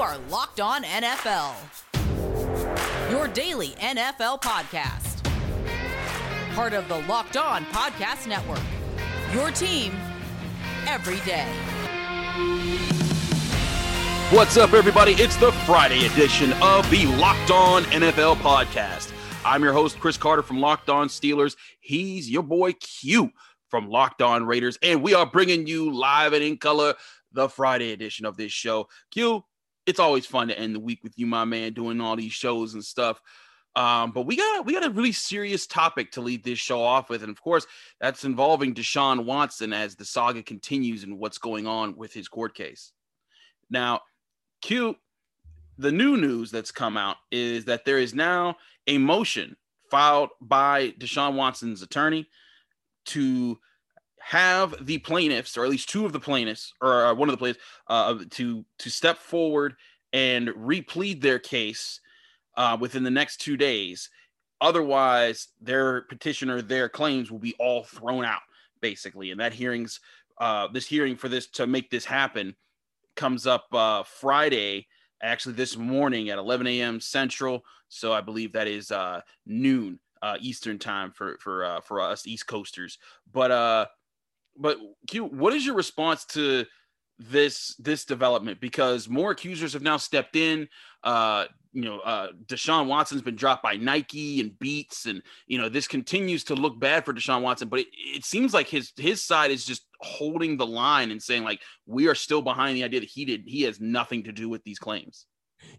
are Locked On NFL, your daily NFL podcast. Part of the Locked On Podcast Network, your team every day. What's up, everybody? It's the Friday edition of the Locked On NFL podcast. I'm your host, Chris Carter from Locked On Steelers. He's your boy Q from Locked On Raiders, and we are bringing you live and in color the Friday edition of this show. Q, it's always fun to end the week with you, my man, doing all these shows and stuff. Um, but we got we got a really serious topic to lead this show off with, and of course, that's involving Deshaun Watson as the saga continues and what's going on with his court case. Now, Q, the new news that's come out is that there is now a motion filed by Deshaun Watson's attorney to have the plaintiffs, or at least two of the plaintiffs, or uh, one of the plaintiffs, uh, to to step forward and replead their case uh, within the next two days. Otherwise, their petitioner, their claims will be all thrown out, basically. And that hearings, uh, this hearing for this to make this happen, comes up uh, Friday, actually this morning at 11 a.m. Central. So I believe that is uh, noon uh, Eastern time for for uh, for us East Coasters. But uh, but Q, what is your response to this this development? Because more accusers have now stepped in. Uh, you know, uh, Deshaun Watson's been dropped by Nike and Beats, and you know this continues to look bad for Deshaun Watson. But it, it seems like his his side is just holding the line and saying like we are still behind the idea that he did he has nothing to do with these claims.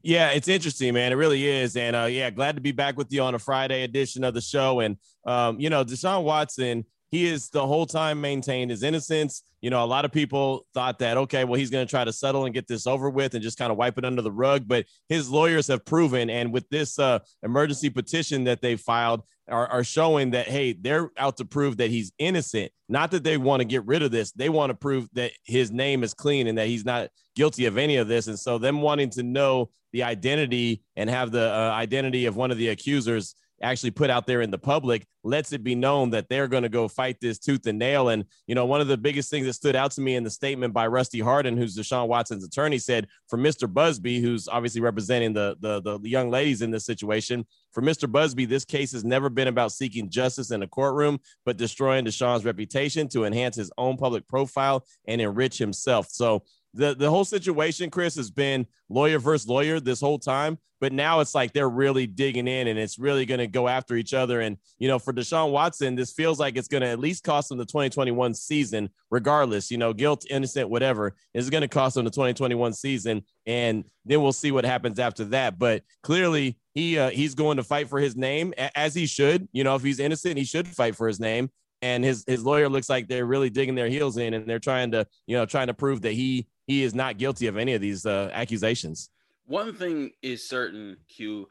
Yeah, it's interesting, man. It really is. And uh, yeah, glad to be back with you on a Friday edition of the show. And um, you know, Deshaun Watson, he is the whole time maintained his innocence. You know, a lot of people thought that, okay, well, he's going to try to settle and get this over with and just kind of wipe it under the rug. But his lawyers have proven, and with this uh, emergency petition that they filed, are, are showing that, hey, they're out to prove that he's innocent. Not that they want to get rid of this. They want to prove that his name is clean and that he's not guilty of any of this. And so, them wanting to know the identity and have the uh, identity of one of the accusers actually put out there in the public lets it be known that they're going to go fight this tooth and nail. And, you know, one of the biggest things that stood out to me in the statement by Rusty Hardin, who's Deshaun Watson's attorney, said for Mr. Buzbee, who's obviously representing the, the, the young ladies in this situation, for Mr. Buzbee, this case has never been about seeking justice in a courtroom, but destroying Deshaun's reputation to enhance his own public profile and enrich himself. So the the whole situation, Chris, has been lawyer versus lawyer this whole time. But now it's like they're really digging in and it's really going to go after each other. And, you know, for Deshaun Watson, this feels like it's going to at least cost him the 2021 season, regardless, you know, guilt, innocent, whatever, is going to cost him the 2021 season. And then we'll see what happens after that. But clearly, he uh, he's going to fight for his name as he should. You know, if he's innocent, he should fight for his name. And his his lawyer looks like they're really digging their heels in and they're trying to, you know, trying to prove that he he is not guilty of any of these uh, accusations. One thing is certain, Q.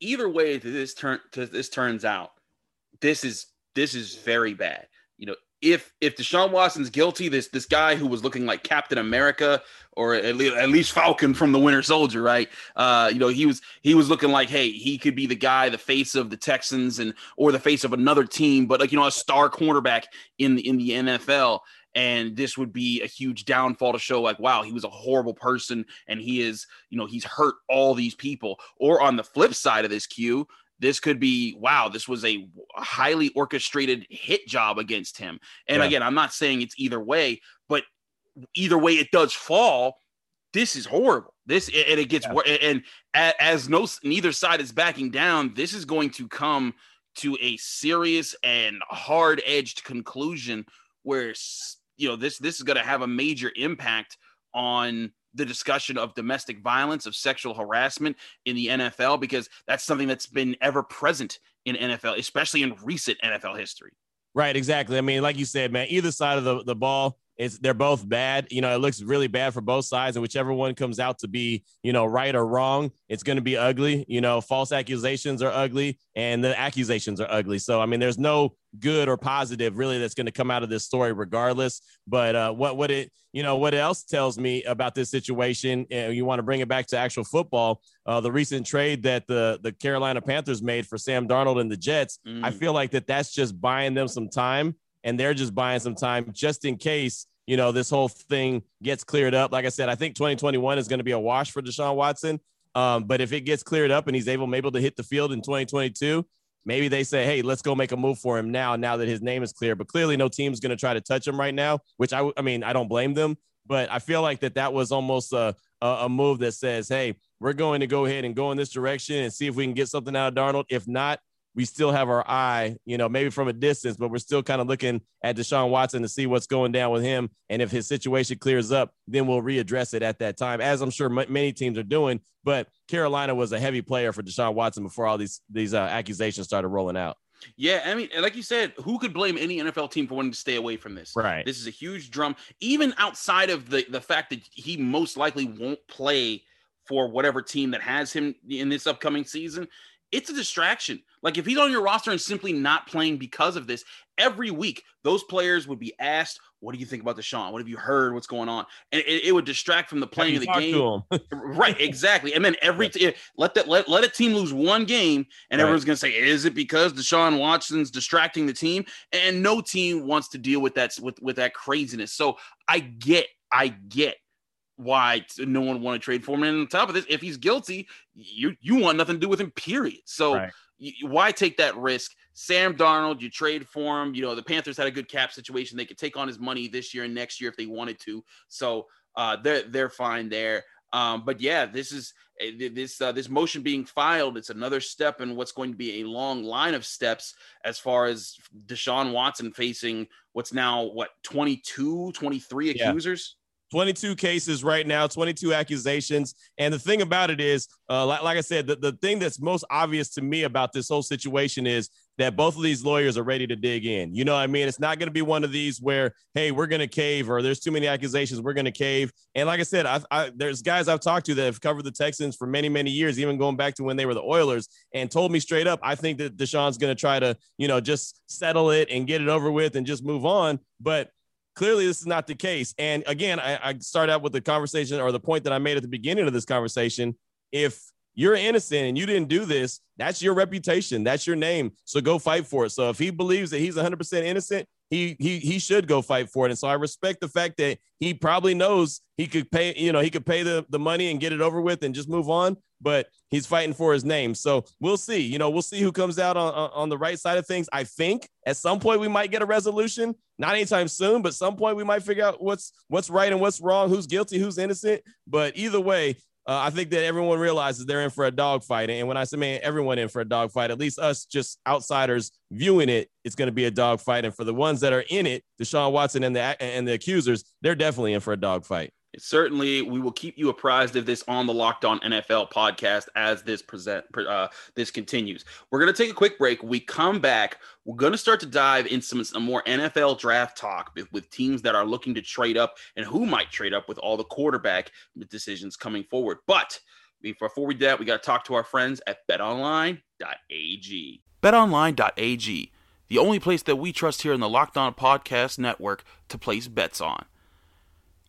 Either way this turn this turns out, this is this is very bad. You know, if if Deshaun Watson's guilty, this this guy who was looking like Captain America or at least, at least Falcon from the Winter Soldier, right? Uh, you know, he was he was looking like, hey, he could be the guy, the face of the Texans and or the face of another team, but like you know, a star cornerback in the in the NFL and this would be a huge downfall to show like wow he was a horrible person and he is you know he's hurt all these people or on the flip side of this Q this could be wow this was a highly orchestrated hit job against him and yeah. again i'm not saying it's either way but either way it does fall this is horrible this and it gets yeah. and as no neither side is backing down this is going to come to a serious and hard edged conclusion where you know this this is going to have a major impact on the discussion of domestic violence of sexual harassment in the NFL because that's something that's been ever present in NFL especially in recent NFL history. Right, exactly. I mean, like you said, man, either side of the, the ball it's they're both bad. You know, it looks really bad for both sides, and whichever one comes out to be, you know, right or wrong, it's going to be ugly. You know, false accusations are ugly, and the accusations are ugly. So, I mean, there's no good or positive really that's going to come out of this story, regardless. But uh, what what it you know what else tells me about this situation? And you want to bring it back to actual football. Uh, the recent trade that the the Carolina Panthers made for Sam Darnold and the Jets, mm. I feel like that that's just buying them some time and they're just buying some time just in case you know, this whole thing gets cleared up. Like I said, I think 2021 is going to be a wash for Deshaun Watson. Um, but if it gets cleared up and he's able maybe to hit the field in 2022, maybe they say, hey, let's go make a move for him now, now that his name is clear. But clearly, no team's going to try to touch him right now, which I, I mean, I don't blame them. But I feel like that that was almost a, a move that says, hey, we're going to go ahead and go in this direction and see if we can get something out of Darnold. If not, we still have our eye, you know, maybe from a distance, but we're still kind of looking at Deshaun Watson to see what's going down with him. And if his situation clears up, then we'll readdress it at that time, as I'm sure m- many teams are doing. But Carolina was a heavy player for Deshaun Watson before all these these uh, accusations started rolling out. Yeah, I mean, like you said, who could blame any NFL team for wanting to stay away from this? Right. This is a huge drum, even outside of the the fact that he most likely won't play for whatever team that has him in this upcoming season it's a distraction. Like if he's on your roster and simply not playing because of this, every week those players would be asked, "What do you think about Deshaun? What have you heard? What's going on?" And it, it would distract from the playing of the game. right, exactly. And then every t- let that let let a team lose one game, and right. everyone's gonna say, "Is it because Deshaun Watson's distracting the team?" And no team wants to deal with that with with that craziness. So I get, I get why no one want to trade for him. And on top of this, if he's guilty, you you want nothing to do with him. Period. So right. You, why take that risk? Sam Darnold, you trade for him. You know the Panthers had a good cap situation; they could take on his money this year and next year if they wanted to. So uh, they're they're fine there. Um, but yeah, this is eh, this uh, this motion being filed. It's another step in what's going to be a long line of steps as far as Deshaun Watson facing what's now what 22, 23 accusers. 22 cases right now, 22 accusations. And the thing about it is, uh, like, like, I said, the, the thing that's most obvious to me about this whole situation is that both of these lawyers are ready to dig in. You know what I mean? It's not going to be one of these where, hey, we're going to cave or there's too many accusations, we're going to cave. And like I said, I, I, there's guys I've talked to that have covered the Texans for many, many years, even going back to when they were the Oilers, and told me straight up, I think that Deshaun's going to try to, you know, just settle it and get it over with and just move on. But Clearly, this is not the case. And again, I, I start out with the conversation or the point that I made at the beginning of this conversation. If you're innocent and you didn't do this, that's your reputation. That's your name. So go fight for it. So if he believes that he's 100% innocent, he he he should go fight for it. And so I respect the fact that he probably knows he could pay, you know, he could pay the, the money and get it over with and just move on. But he's fighting for his name. So we'll see. You know, we'll see who comes out on, on the right side of things. I think at some point we might get a resolution. Not anytime soon, but some point we might figure out what's what's right and what's wrong, who's guilty, who's innocent. But either way, uh, I think that everyone realizes they're in for a dogfight. And when I say, man, everyone in for a dogfight, at least us just outsiders viewing it, it's going to be a dogfight. And for the ones that are in it, Deshaun Watson and the and the accusers, they're definitely in for a dogfight. Certainly, we will keep you apprised of this on the Locked On NFL podcast as this present uh, this continues. We're going to take a quick break. We come back. We're going to start to dive into some, some more NFL draft talk with, with, teams that are looking to trade up and who might trade up with all the quarterback decisions coming forward. But before we do that, we got to talk to our friends at BetOnline.ag. BetOnline.ag, the only place that we trust here in the Locked On Podcast Network to place bets on.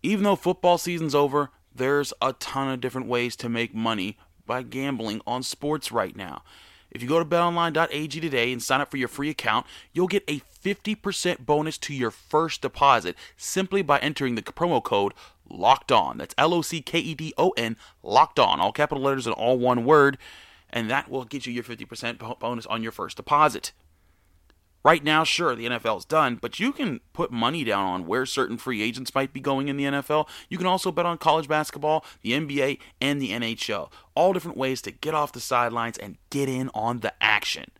Even though football season's over, there's a ton of different ways to make money by gambling on sports right now. If you go to betonline.ag today and sign up for your free account, you'll get a 50% bonus to your first deposit simply by entering the promo code locked on. That's L O C K E D O N, locked on, all capital letters and all one word. And that will get you your 50% bonus on your first deposit. Right now, sure, the NFL's done, but you can put money down on where certain free agents might be going in the NFL. You can also bet on college basketball, the NBA, and the NHL. All different ways to get off the sidelines and get in on the action.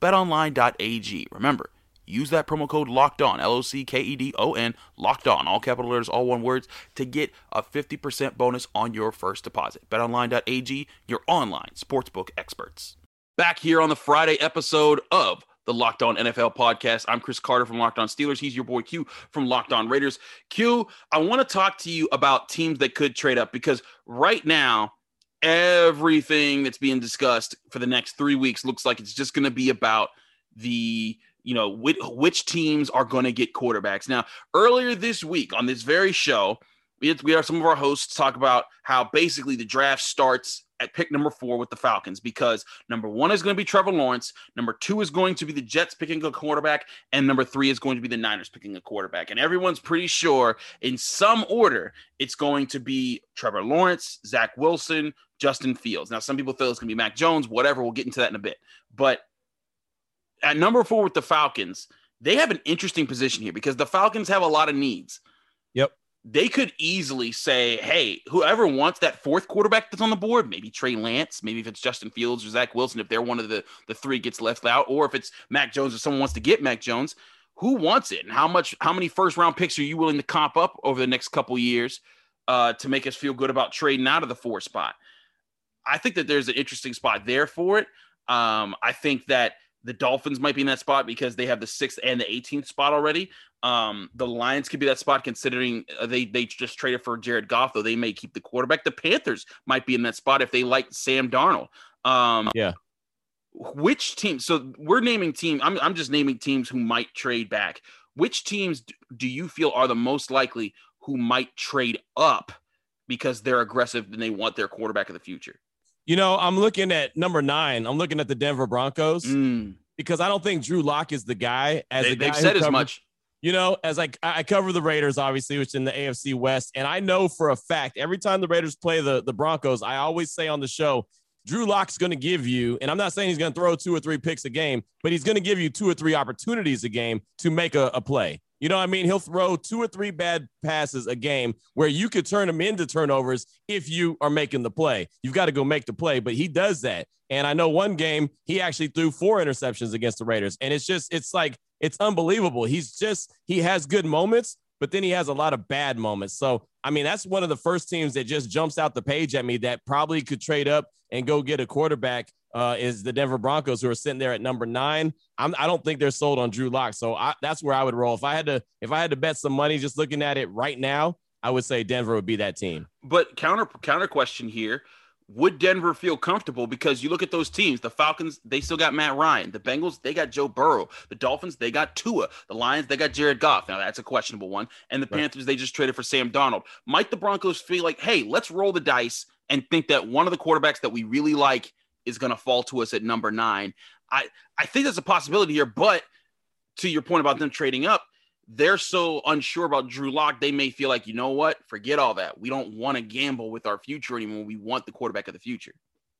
BetOnline.ag. Remember, use that promo code locked on, L O C K E D O N, locked on, all capital letters, all one words, to get a 50% bonus on your first deposit. BetOnline.ag, your online sportsbook experts. Back here on the Friday episode of the Locked On NFL podcast. I'm Chris Carter from Locked On Steelers. He's your boy Q from Locked On Raiders. Q, I want to talk to you about teams that could trade up because right now, everything that's being discussed for the next three weeks looks like it's just going to be about the you know which, which teams are going to get quarterbacks. Now, earlier this week on this very show, we had, we have some of our hosts talk about how basically the draft starts at pick number four with the Falcons because number one is going to be Trevor Lawrence, number two is going to be the Jets picking a quarterback, and number three is going to be the Niners picking a quarterback. And everyone's pretty sure in some order it's going to be Trevor Lawrence, Zach Wilson, Justin Fields. Now, some people feel it's going to be Mac Jones, whatever. We'll get into that in a bit. But at number four with the Falcons, they have an interesting position here because the Falcons have a lot of needs. Yep. They could easily say, hey, whoever wants that fourth quarterback that's on the board, maybe Trey Lance, maybe if it's Justin Fields or Zach Wilson, if they're one of the, the three gets left out, or if it's Mac Jones or someone wants to get Mac Jones, who wants it? And how much, how many first round picks are you willing to comp up over the next couple years uh, to make us feel good about trading out of the four spot? I think that there's an interesting spot there for it. Um, I think that the Dolphins might be in that spot because they have the sixth and the 18th spot already. Um, the Lions could be that spot considering uh, they they just traded for Jared Goff, though they may keep the quarterback. The Panthers might be in that spot if they like Sam Darnold. Um, yeah. Which team? So we're naming team. I'm I'm just naming teams who might trade back. Which teams do you feel are the most likely who might trade up because they're aggressive and they want their quarterback of the future? You know, I'm looking at number nine. I'm looking at the Denver Broncos Mm, because I don't think Drew Lock is the guy. As they, a guy who said as much. You know, as I I cover the Raiders, obviously, which in the AFC West, and I know for a fact every time the Raiders play the the Broncos, I always say on the show, Drew Lock's going to give you, and I'm not saying he's going to throw two or three picks a game, but he's going to give you two or three opportunities a game to make a, a play. You know what I mean? He'll throw two or three bad passes a game where you could turn them into turnovers if you are making the play. You've got to go make the play, but he does that. And I know one game he actually threw four interceptions against the Raiders. And it's just, it's like, it's unbelievable. He's just, he has good moments, but then he has a lot of bad moments. So, I mean, that's one of the first teams that just jumps out the page at me that probably could trade up and go get a quarterback uh, is the Denver Broncos, who are sitting there at number nine. I'm, I don't think they're sold on Drew Lock, so I, that's where I would roll. If I had to, if I had to bet some money, just looking at it right now, I would say Denver would be that team. But counter counter question here: Would Denver feel comfortable? Because you look at those teams, the Falcons, they still got Matt Ryan. The Bengals, they got Joe Burrow. The Dolphins, they got Tua. The Lions, they got Jared Goff. Now that's a questionable one. And the Right. Panthers, they just traded for Sam Darnold. Might the Broncos feel like, hey, let's roll the dice and think that one of the quarterbacks that we really like is going to fall to us at number nine? I I think that's a possibility here. But to your point about them trading up, they're so unsure about Drew Lock, they may feel like, you know what? Forget all that. We don't want to gamble with our future anymore. We want the quarterback of the future.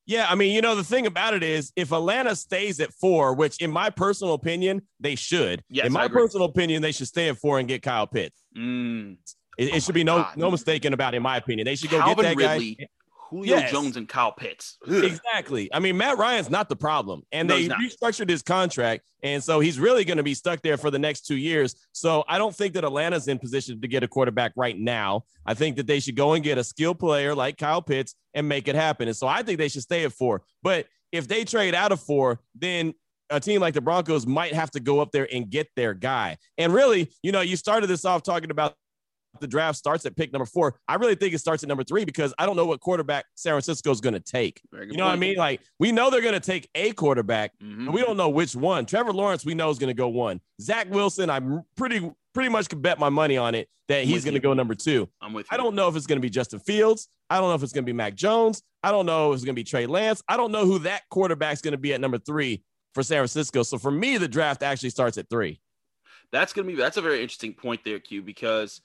Yeah, I mean, you know, the thing about it is if Atlanta stays at four, which in my personal opinion, they should. Yes, in my personal opinion, they should stay at four and get Kyle Pitts. Mm. It, Oh it should be no God. no mistaking about it, in my opinion. They should go Calvin get that Ridley, guy. Julio Yes. Jones, and Kyle Pitts. Ugh. Exactly. I mean, Matt Ryan's not the problem. And No, they restructured his contract. And so he's really going to be stuck there for the next two years. So I don't think that Atlanta's in position to get a quarterback right now. I think that they should go and get a skilled player like Kyle Pitts and make it happen. And so I think they should stay at four. But if they trade out of four, then a team like the Broncos might have to go up there and get their guy. And really, you know, you started this off talking about the draft starts at pick number four. I really think it starts at number three because I don't know what quarterback San Francisco is going to take. You know what I mean? Like we know they're going to take a quarterback, Mhm. and we don't know which one. Trevor Lawrence, we know is going to go one. Zach Wilson, I'm pretty pretty much could bet my money on it that he's going to go number two. I'm with you. I don't know if it's going to be Justin Fields. I don't know if it's going to be Mac Jones. I don't know if it's going to be Trey Lance. I don't know who that quarterback's going to be at number three for San Francisco. So for me, the draft actually starts at three. That's gonna be that's a very interesting point there, Q, because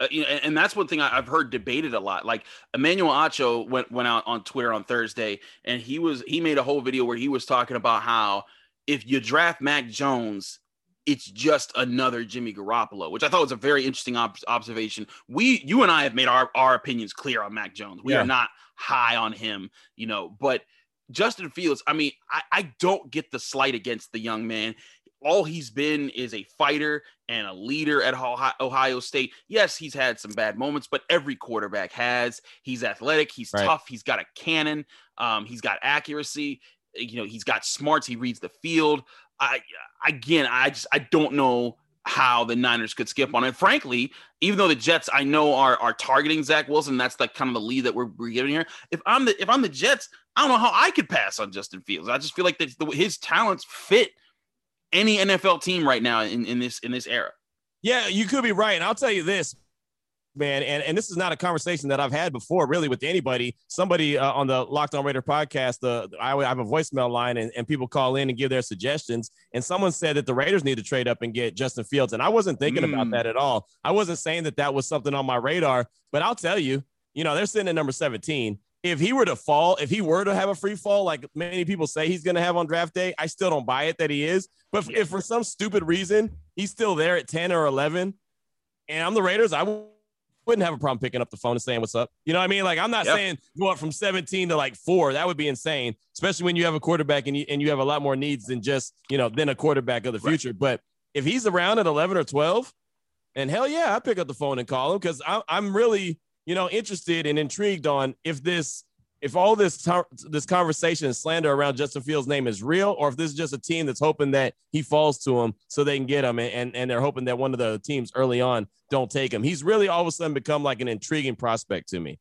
uh, you know, and, and that's one thing I, I've heard debated a lot. Like Emmanuel Acho went went out on Twitter on Thursday, and he was he made a whole video where he was talking about how if you draft Mac Jones, it's just another Jimmy Garoppolo, which I thought was a very interesting ob- observation. We, you and I, have made our our opinions clear on Mac Jones. We Yeah. are not high on him, you know, but. Justin Fields, I mean, I, I don't get the slight against the young man all he's been is a fighter and a leader at Ohio State. Yes, he's had some bad moments, but every quarterback has. He's athletic, he's Right. tough, he's got a cannon, um, he's got accuracy, you know, he's got smarts, he reads the field. I again, I just I don't know how the Niners could skip on it. Frankly, even though the Jets I know are are targeting Zach Wilson, that's like kind of the lead that we're, we're giving here. If I'm the if I'm the Jets, I don't know how I could pass on Justin Fields. I just feel like that the, his talents fit any NFL team right now in, in this in this era. Yeah, you could be right. And I'll tell you this man, and, and this is not a conversation that I've had before, really, with anybody. Somebody uh, on the Locked On Raider podcast, uh, I have a voicemail line, and, and people call in and give their suggestions. And someone said that the Raiders need to trade up and get Justin Fields, and I wasn't thinking mm. about that at all. I wasn't saying that that was something on my radar, but I'll tell you, you know, they're sitting at number 17. If he were to fall, if he were to have a free fall, like many people say he's going to have on draft day, I still don't buy it that he is. But if for some stupid reason he's still there at 10 or 11, and I'm the Raiders, I wouldn't have a problem picking up the phone and saying what's up. You know what I mean? Like I'm not yep. saying go up from 17 to like four. That would be insane, especially when you have a quarterback and you and you have a lot more needs than just you know than a quarterback of the future. Right. But if he's around at 11 or 12, and hell yeah, I pick up the phone and call him because I'm really you know interested and intrigued on if this if all this this conversation and slander around Justin Fields' name is real, or if this is just a team that's hoping that he falls to him so they can get him, and and they're hoping that one of the teams early on don't take him. He's really all of a sudden become like an intriguing prospect to me.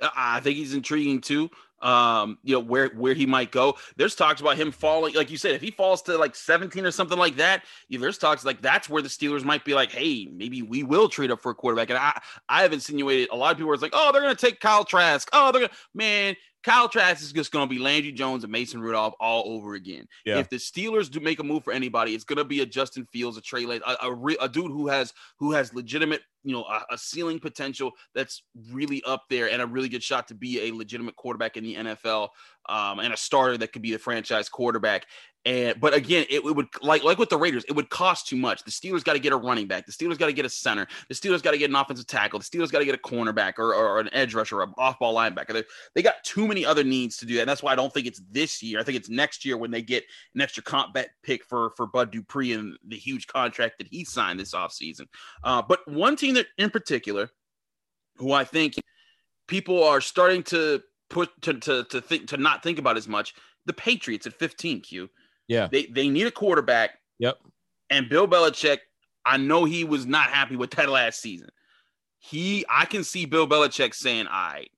Uh, I think he's intriguing too. Um, you know where where he might go. There's talks about him falling, like you said, if he falls to like 17 or something like that. There's talks like that's where the Steelers might be like, hey, maybe we will trade up for a quarterback. And I I have insinuated a lot of people are like, oh, they're gonna take Kyle Trask. Oh, they're gonna man. Kyle Trask is just going to be Landry Jones and Mason Rudolph all over again. Yeah. If the Steelers do make a move for anybody, it's going to be a Justin Fields, a Trey Lance, a, a, a, dude who has who has legitimate, you know, a, a, ceiling potential that's really up there and a really good shot to be a legitimate quarterback in the NFL um, and a starter that could be the franchise quarterback. And but again, it, it, would like like with the Raiders, it would cost too much. The Steelers got to get a running back. The Steelers got to get a center. The Steelers got to get an offensive tackle. The Steelers got to get a cornerback or, or, an edge rusher or an off-ball linebacker. They, they got too many other needs to do that. And that's why I don't think it's this year. I think it's next year when they get an extra comp bet pick for for Bud Dupree and the huge contract that he signed this offseason. Uh, but one team that in particular, who I think people are starting to put to to to think to not think about as much, the Patriots at 15. Q yeah. They they need a quarterback. Yep. And Bill Belichick, I know he was not happy with that last season. He I can see Bill Belichick saying, "All right,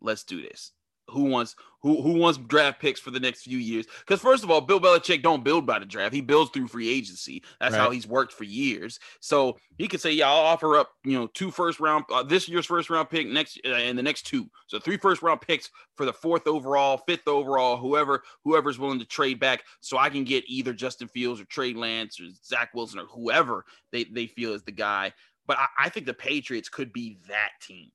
let's do this." Who wants who who wants draft picks for the next few years? Because first of all, Bill Belichick don't build by the draft; he builds through free agency. That's right. how he's worked for years. So he could say, "Yeah, I'll offer up you know two first round uh, this year's first round pick next uh, and the next two, so three first round picks for the fourth overall, fifth overall, whoever whoever's willing to trade back, so I can get either Justin Fields or Trey Lance or Zach Wilson or whoever they they feel is the guy." But I, I think the Patriots could be that team.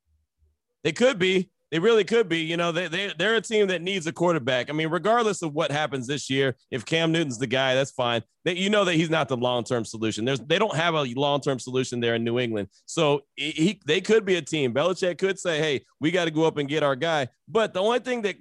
They could be. They really could be. You know, they, they, they're a team that needs a quarterback. I mean, regardless of what happens this year, if Cam Newton's the guy, that's fine. They, you know that he's not the long term solution. There's they don't have a long term solution there in New England. So he, they could be a team. Belichick could say, hey, we got to go up and get our guy. But the only thing that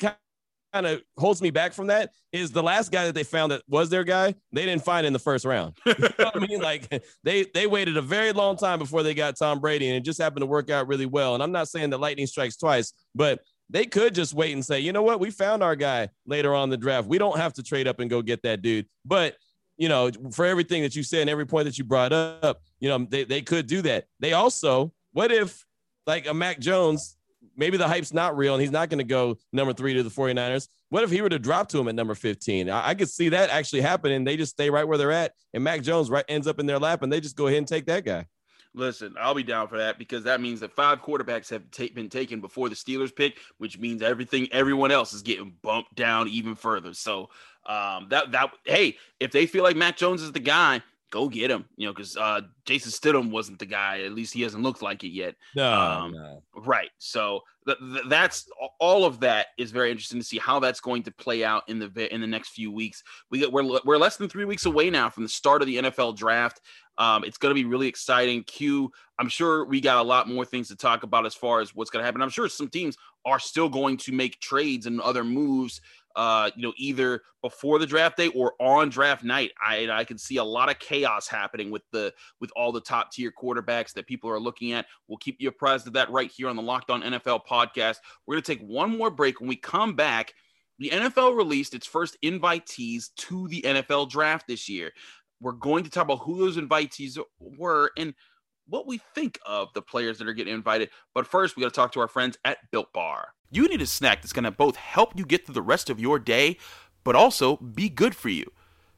kind of holds me back from that is the last guy that they found that was their guy. They didn't find in the first round. You know I mean, like they they waited a very long time before they got Tom Brady, and it just happened to work out really well. And I'm not saying that lightning strikes twice, but they could just wait and say, you know what, we found our guy later on the draft. We don't have to trade up and go get that dude. But you know, for everything that you said and every point that you brought up, you know, they, they could do that. They also, what if like a Mac Jones maybe the hype's not real and he's not going to go number three to the 49ers. What if he were to drop to him at number 15? I, I, could see that actually happening. They just stay right where they're at, and Mac Jones right ends up in their lap, and they just go ahead and take that guy. Listen, I'll be down for that because that means that five quarterbacks have ta- been taken before the Steelers pick, which means everything everyone else is getting bumped down even further. So um, that that hey, if they feel like Mac Jones is the guy, go get him. You know, because uh, Jason Stidham wasn't the guy. At least he hasn't looked like it yet. No, um, no. right. So th- th- that's all of that is very interesting to see how that's going to play out in the in the next few weeks. We get, we're we're less than three weeks away now from the start of the NFL draft. Um, it's going to be really exciting. Q, I'm sure we got a lot more things to talk about as far as what's going to happen. I'm sure some teams are still going to make trades and other moves uh, you know, either before the draft day or on draft night. I I can see a lot of chaos happening with the with all the top tier quarterbacks that people are looking at. We'll keep you apprised of that right here on the Locked On NFL podcast. We're gonna take one more break. When we come back, the NFL released its first invitees to the NFL draft this year. We're going to talk about who those invitees were and what we think of the players that are getting invited. But first, we got to talk to our friends at Built Bar. You need a snack that's going to both help you get through the rest of your day, but also be good for you.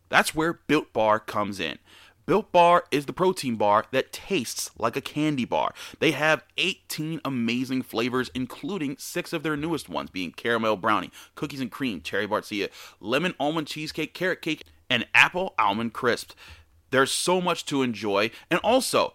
That's where Built Bar comes in. Built Bar is the protein bar that tastes like a candy bar. They have 18 amazing flavors, including six of their newest ones, being caramel brownie, cookies and cream, cherry barcia, lemon almond cheesecake, carrot cake, and apple almond crisp. There's so much to enjoy, and also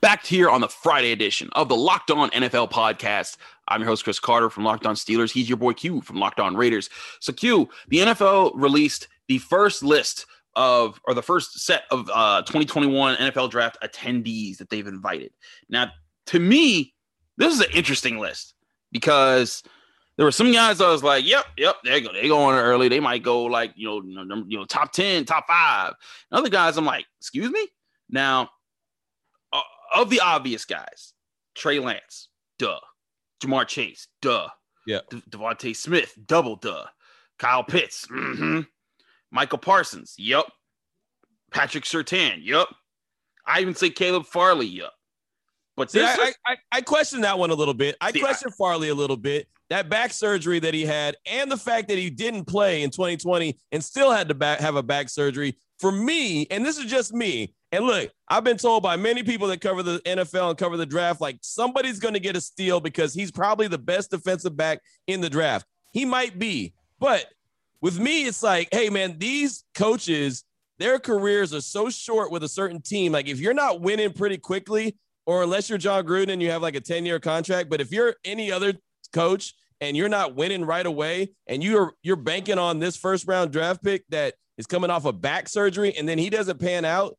Back here on the Friday edition of the Locked On NFL podcast. I'm your host, Chris Carter from Locked On Steelers. He's your boy Q from Locked On Raiders. So, Q, the NFL released the first list of, or the first set of uh, 2021 NFL draft attendees that they've invited. Now, to me, this is an interesting list because there were some guys I was like, yep, yep, they go, they go on early. They might go like, you know, you know, top 10, top five. And other guys, I'm like, excuse me? Now, of the obvious guys, Trey Lance, duh. Ja'Marr Chase, duh. Yeah. De- DeVonta Smith, double duh. Kyle Pitts, mm-hmm. Michael Parsons, yep. Patrick Surtain, yep. I even say Caleb Farley, yep. But See, I, I, I, question that one a little bit. I See, question I, Farley a little bit. That back surgery that he had, and the fact that he didn't play in 2020 and still had to back, have a back surgery. For me, and this is just me, and look, I've been told by many people that cover the NFL and cover the draft, like somebody's going to get a steal because he's probably the best defensive back in the draft. He might be, but with me, it's like, hey, man, these coaches, their careers are so short with a certain team. Like, if you're not winning pretty quickly, or unless you're Jon Gruden and you have like a 10 year contract, but if you're any other coach and you're not winning right away and you're you're banking on this first round draft pick that is coming off a of back surgery and then he doesn't pan out,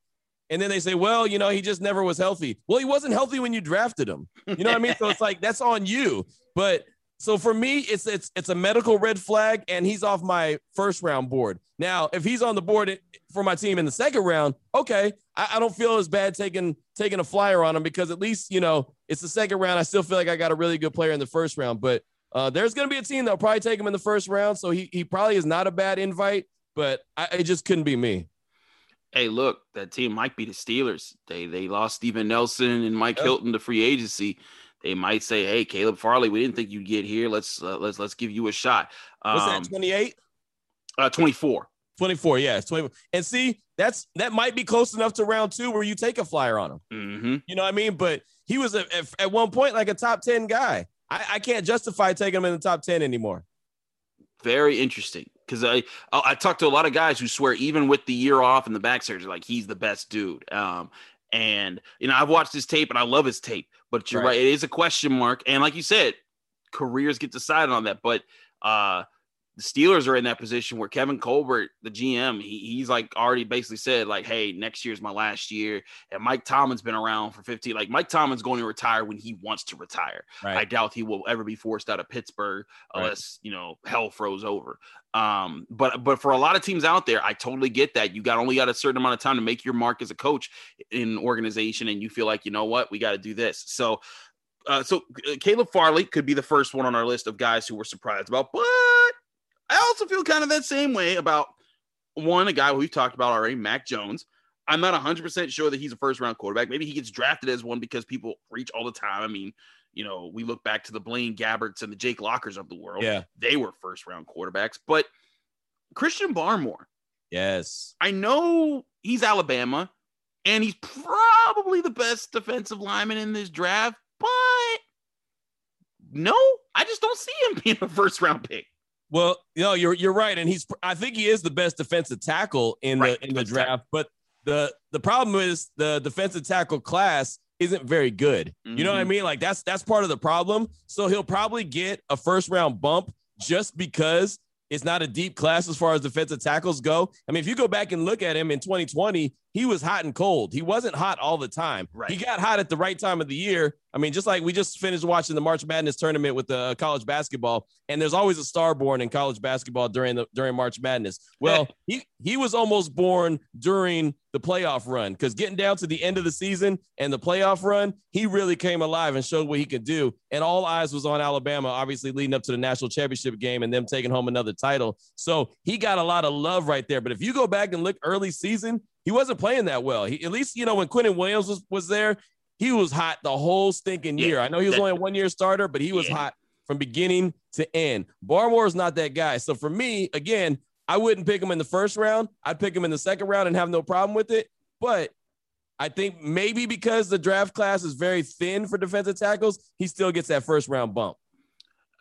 and then they say, well, you know, he just never was healthy. Well, he wasn't healthy when you drafted him. You know what I mean? So it's like that's on you. But so for me, it's it's it's a medical red flag, and he's off my first round board. Now, if he's on the board for my team in the second round, okay, I, I don't feel as bad taking taking a flyer on him because at least you know it's the second round. I still feel like I got a really good player in the first round, but uh, there's going to be a team that'll probably take him in the first round, so he he probably is not a bad invite, but I, it just couldn't be me hey, look, that team might be the Steelers. They they lost Steven Nelson and Mike yep. Hilton to free agency. They might say, hey, Caleb Farley, we didn't think you'd get here. Let's uh, let's let's give you a shot. Um, Was that 28? Uh, 24. 24, yeah, 24. And see, that's that might be close enough to round two where you take a flyer on him. Mm-hmm. You know what I mean? But he was a, at one point like a top 10 guy. I, I can't justify taking him in the top 10 anymore. Very interesting because I I talked to a lot of guys who swear even with the year off and the back surgery, like he's the best dude. Um, and you know I've watched his tape and I love his tape, but you're right. right, it is a question mark. And like you said, careers get decided on that. But uh, the Steelers are in that position where Kevin Colbert, the GM, he, he's like already basically said like, "Hey, next year's my last year." And Mike Tomlin's been around for 15. Like Mike Tomlin's going to retire when he wants to retire. Right. I doubt he will ever be forced out of Pittsburgh unless right. you know hell froze over. Um, but but for a lot of teams out there, I totally get that. You got only got a certain amount of time to make your mark as a coach in organization, and you feel like you know what, we got to do this. So. Uh, so uh, Caleb Farley could be the first one on our list of guys who were surprised about, but I also feel kind of that same way about one, a guy we've talked about already, Mac Jones. I'm not 100% sure that he's a first round quarterback. Maybe he gets drafted as one because people reach all the time. I mean, you know, we look back to the Blaine Gabberts and the Jake Lockers of the world. Yeah. They were first round quarterbacks. But Christian Barmore. Yes. I know he's Alabama and he's probably the best defensive lineman in this draft, but no, I just don't see him being a first round pick. Well, you know, you're you're right, and he's I think he is the best defensive tackle in right. the in the draft. But the the problem is the defensive tackle class isn't very good. Mm-hmm. You know what I mm-hmm. mean? Like that's that's part of the problem. So he'll probably get a first round bump just because it's not a deep class as far as defensive tackles go. I mean, if you go back and look at him in 2020, he was hot and cold. He wasn't hot all the time. Right. He got hot at the right time of the year. I mean, just like we just finished watching the March Madness tournament with the uh, college basketball, and there's always a star born in college basketball during the during March Madness. Well, he he was almost born during the playoff run because getting down to the end of the season and the playoff run, he really came alive and showed what he could do. And all eyes was on Alabama, obviously leading up to the national championship game and them taking home another title. So he got a lot of love right there. But if you go back and look early season, he wasn't playing that well. He, at least, you know, when Quinnen Williams was, was there, he was hot the whole stinking year. Yeah, I know he was that- only a one year starter, but he was Yeah. hot from beginning to end. Barmore is not that guy. So for me, again, I wouldn't pick him in the first round. I'd pick him in the second round and have no problem with it. But I think maybe because the draft class is very thin for defensive tackles, he still gets that first round bump.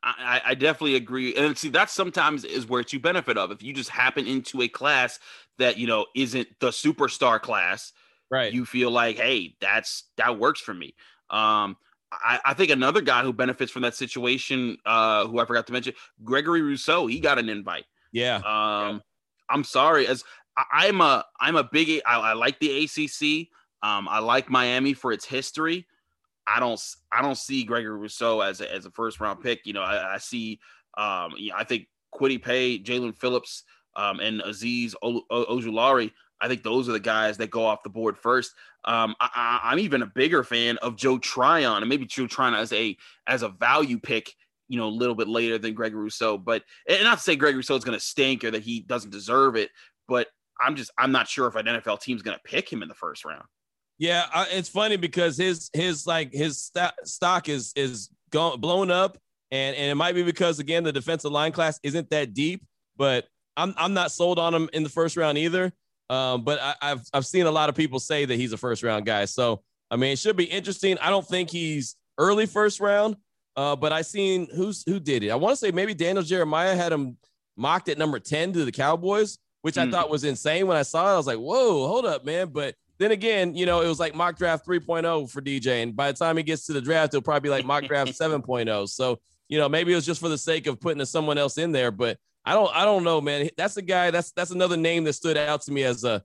I, I definitely agree. And see, that sometimes is where it's you benefit of. If you just happen into a class that, you know, isn't the superstar class, Right. you feel like, hey, that's that works for me. Um, I, I think another guy who benefits from that situation, uh, who I forgot to mention, Gregory Rousseau, he got an invite. yeah. Um, I'm sorry, as I, I'm a I'm a big I, I like the ACC. Um, I like Miami for its history. I don't I don't see Gregory Rousseau as a, as a first round pick. You know, I, I see um, I think Kwity Paye, Jaelan Phillips, um, and Azeez Ojulari. I think those are the guys that go off the board first. Um, I, I'm even a bigger fan of Joe Tryon, and maybe Joe Tryon as a as a value pick. You know, a little bit later than Gregory Rousseau, but and not to say Gregory Rousseau is going to stink or that he doesn't deserve it, but I'm just I'm not sure if an NFL team's going to pick him in the first round. Yeah, uh, it's funny because his his like his st- stock is is gone blown up, and and it might be because again the defensive line class isn't that deep. But I'm I'm not sold on him in the first round either. Um, but I, I've I've seen a lot of people say that he's a first round guy. So I mean, it should be interesting. I don't think he's early first round. Uh, but I seen who's who did it. I want to say maybe Daniel Jeremiah had him mocked at number 10 to the Cowboys, which I Hmm. thought was insane when I saw it. I was like, whoa, hold up, man. But then again, you know, it was like mock draft 3.0 for DJ. And by the time he gets to the draft, it'll probably be like mock draft 7.0. So, you know, maybe it was just for the sake of putting someone else in there. But I don't, I don't know, man. That's a guy, that's that's another name that stood out to me as a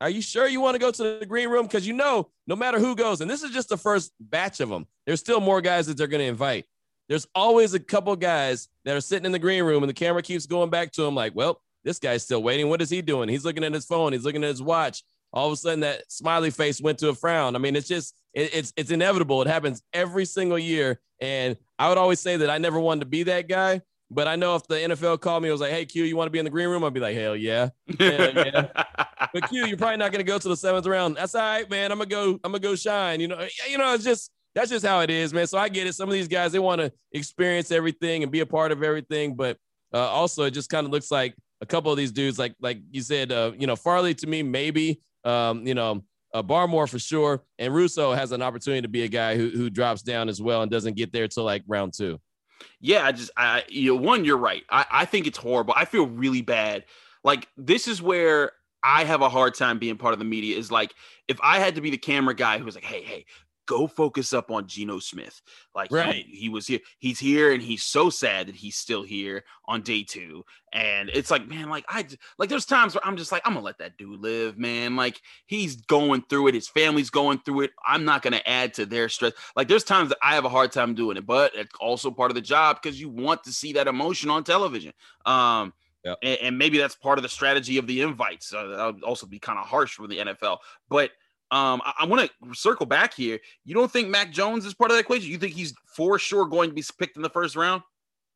are you sure you want to go to the green room? Because you know, no matter who goes, and this is just the first batch of them, there's still more guys that they're going to invite. There's always a couple guys that are sitting in the green room, and the camera keeps going back to him, like, well, this guy's still waiting. What is he doing? He's looking at his phone. He's looking at his watch. All of a sudden, that smiley face went to a frown. I mean, it's just, it, it's it's inevitable. It happens every single year. And I would always say that I never wanted to be that guy. But I know if the NFL called me, it was like, "Hey, Q, you want to be in the green room?" I'd be like, "Hell yeah!" Yeah, But Q, you're probably not going to go to the seventh round. That's all right, man. I'm gonna go. I'm gonna go shine. You know, you know, it's just that's just how it is, man. So I get it. Some of these guys they want to experience everything and be a part of everything, but uh, also it just kind of looks like a couple of these dudes, like like you said, uh, you know, Farley to me maybe, um, you know, uh, Barmore for sure, and Rousseau has an opportunity to be a guy who who drops down as well and doesn't get there till like round two. Yeah, I just I you know, one, you're right. I, I think it's horrible. I feel really bad. Like this is where I have a hard time being part of the media is like if I had to be the camera guy who was like, hey, hey, go focus up on Geno Smith. Like he- Right. he, was here, he's here, and he's so sad that he's still here on day two. And it's like, man, like I like there's times where I'm just like, I'm gonna let that dude live, man. Like he's going through it, his family's going through it. I'm not gonna add to their stress. Like there's times that I have a hard time doing it, but it's also part of the job because you want to see that emotion on television. Um, Yep. and, and maybe that's part of the strategy of the invites. Uh, that would also be kind of harsh for the NFL. But um, I, I want to circle back here. You don't think Mac Jones is part of that equation? You think he's for sure going to be picked in the first round?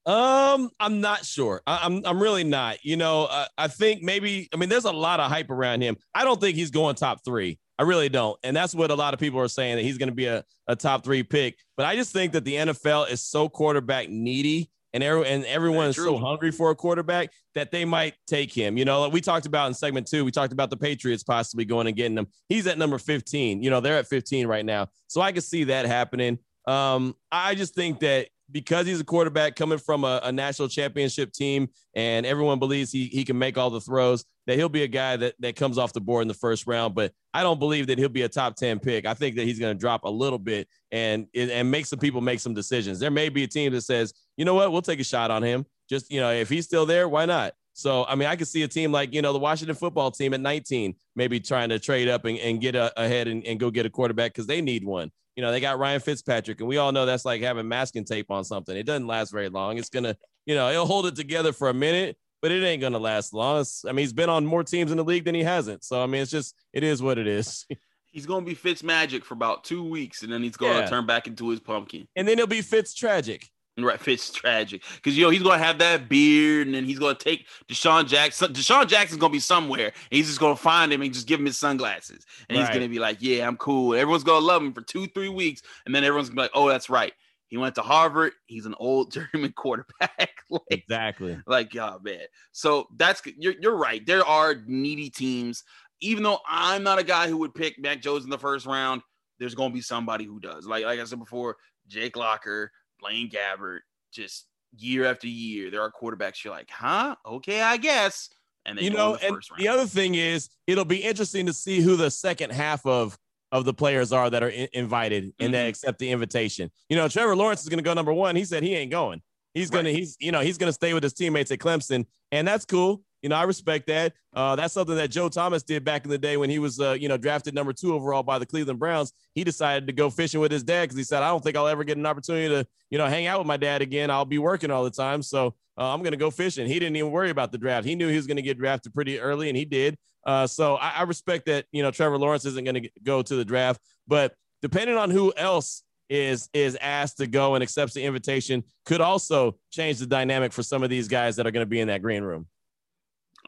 Um, I'm not sure. I, I'm I'm really not. You know, uh, I think maybe. I mean, there's a lot of hype around him. I don't think he's going top three. I really don't, and that's what a lot of people are saying that he's going to be a, a top three pick. But I just think that the NFL is so quarterback needy, and every, and everyone is so hungry for a quarterback that they might take him. You know, like we talked about in segment two. We talked about the Patriots possibly going and getting him. He's at number 15. You know, they're at 15 right now, so I can see that happening. Um, I just think that because he's a quarterback coming from a, a national championship team and everyone believes he, he can make all the throws, that he'll be a guy that, that comes off the board in the first round. But I don't believe that he'll be a top 10 pick. I think that he's going to drop a little bit and, and make some people make some decisions. There may be a team that says, you know what, we'll take a shot on him. Just, you know, if he's still there, why not? So, I mean, I could see a team like, you know, the Washington football team at 19, maybe trying to trade up and, and get a, ahead and, and go get a quarterback because they need one. You know, they got Ryan Fitzpatrick, and we all know that's like having masking tape on something. It doesn't last very long. It's going to, you know, it'll hold it together for a minute, but it ain't going to last long. It's, I mean, he's been on more teams in the league than he hasn't. So, I mean, it's just, it is what it is. he's going to be Fitz magic for about two weeks, and then he's going to yeah. turn back into his pumpkin. And then he'll be Fitz tragic. Right, Fitz tragic because you know he's gonna have that beard, and then he's gonna take DeSean Jackson. DeSean Jackson's gonna be somewhere, and he's just gonna find him and just give him his sunglasses, and right. he's gonna be like, "Yeah, I'm cool." Everyone's gonna love him for two, three weeks, and then everyone's gonna be like, "Oh, that's right, he went to Harvard. He's an old German quarterback." like, exactly. Like, oh man. So that's you're you're right. There are needy teams. Even though I'm not a guy who would pick Mac Jones in the first round, there's gonna be somebody who does. Like like I said before, Jake Locker Blaine Gabbert, just year after year, there are quarterbacks you're like, huh? Okay, I guess. And you know, the and round. the other thing is, it'll be interesting to see who the second half of of the players are that are in- invited mm-hmm. and that accept the invitation. You know, Trevor Lawrence is going to go number one. He said he ain't going. He's gonna, he's, you know, he's gonna stay with his teammates at Clemson, and that's cool. You know, I respect that. Uh, that's something that Joe Thomas did back in the day when he was, uh, you know, drafted number two overall by the Cleveland Browns. He decided to go fishing with his dad because he said, I don't think I'll ever get an opportunity to, you know, hang out with my dad again. I'll be working all the time. So uh, I'm going to go fishing. He didn't even worry about the draft. He knew he was going to get drafted pretty early, and he did. Uh, so I, I respect that, you know, Trevor Lawrence isn't going to go to the draft. But depending on who else is is asked to go and accepts the invitation could also change the dynamic for some of these guys that are going to be in that green room.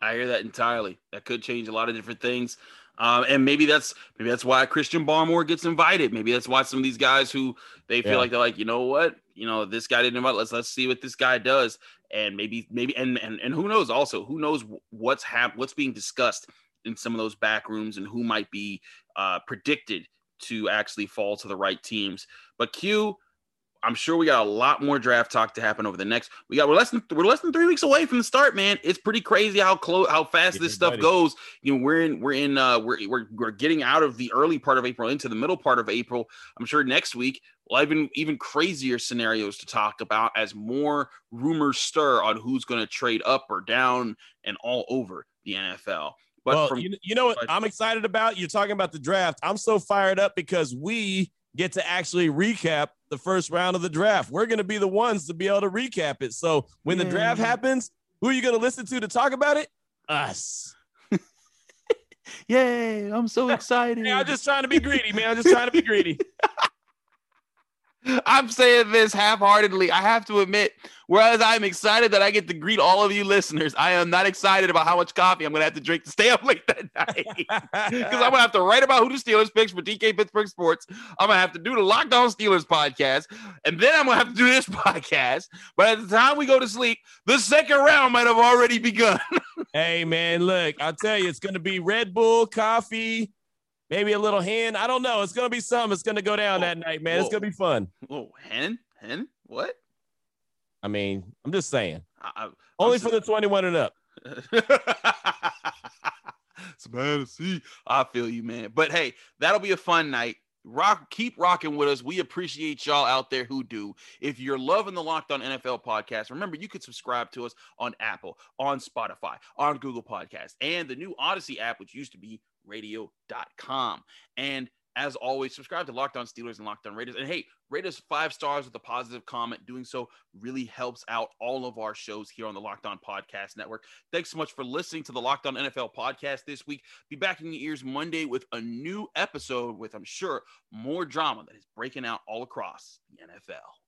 I hear that entirely. That could change a lot of different things. Um, and maybe that's maybe that's why Christian Barmore gets invited. Maybe that's why some of these guys who they feel yeah. like they're like, you know what, you know, this guy didn't invite. Let's let's see what this guy does. And maybe maybe and and and who knows also who knows what's hap- what's being discussed in some of those back rooms and who might be uh, predicted to actually fall to the right teams. But Q, I'm sure we got a lot more draft talk to happen over the next. We got we're less than we're less than three weeks away from the start, man. It's pretty crazy how close how fast this stuff goes. You know, we're in we're in uh we're we're we're getting out of the early part of April into the middle part of April. I'm sure next week we'll have even even crazier scenarios to talk about as more rumors stir on who's going to trade up or down and all over the NFL. But well, from, you, you know what but, I'm excited about? You're talking about the draft. I'm so fired up because we get to actually recap the first round of the draft. We're going to be the ones to be able to recap it. So when the draft happens, who are you going to listen to to talk about it? Us. Yay, I'm so excited. I'm just trying to be greedy, man. I'm just trying to be greedy. I'm saying this half-heartedly. I have to admit, whereas I'm excited that I get to greet all of you listeners, I am not excited about how much coffee I'm going to have to drink to stay up late that night. Because I'm going to have to write about who the Steelers picks for DK Pittsburgh Sports. I'm going to have to do the Locked On Steelers podcast, and then I'm going to have to do this podcast. But at the time we go to sleep, the second round might have already begun. hey man, look, I'll tell you, it's going to be Red Bull, coffee maybe a little hen. I don't know. It's gonna be some. It's gonna go down whoa, that night, man. Whoa. It's gonna be fun. Oh, hen, hen, what? I mean, I'm just saying. I, Only for the 21 and up. it's bad to see. I feel you, man. But hey, that'll be a fun night. Rock, keep rocking with us. We appreciate y'all out there who do. If you're loving the Locked On NFL podcast, remember you can subscribe to us on Apple, on Spotify, on Google Podcast, and the new Audacy app, which used to be radio.com. And as always, subscribe to Locked On Steelers and Locked On Raiders. And hey, rate us five stars with a positive comment. Doing so really helps out all of our shows here on the Locked On Podcast Network. Thanks so much for listening to the Locked On NFL podcast this week. Be back in your ears Monday with a new episode with, I'm sure, more drama that is breaking out all across the NFL.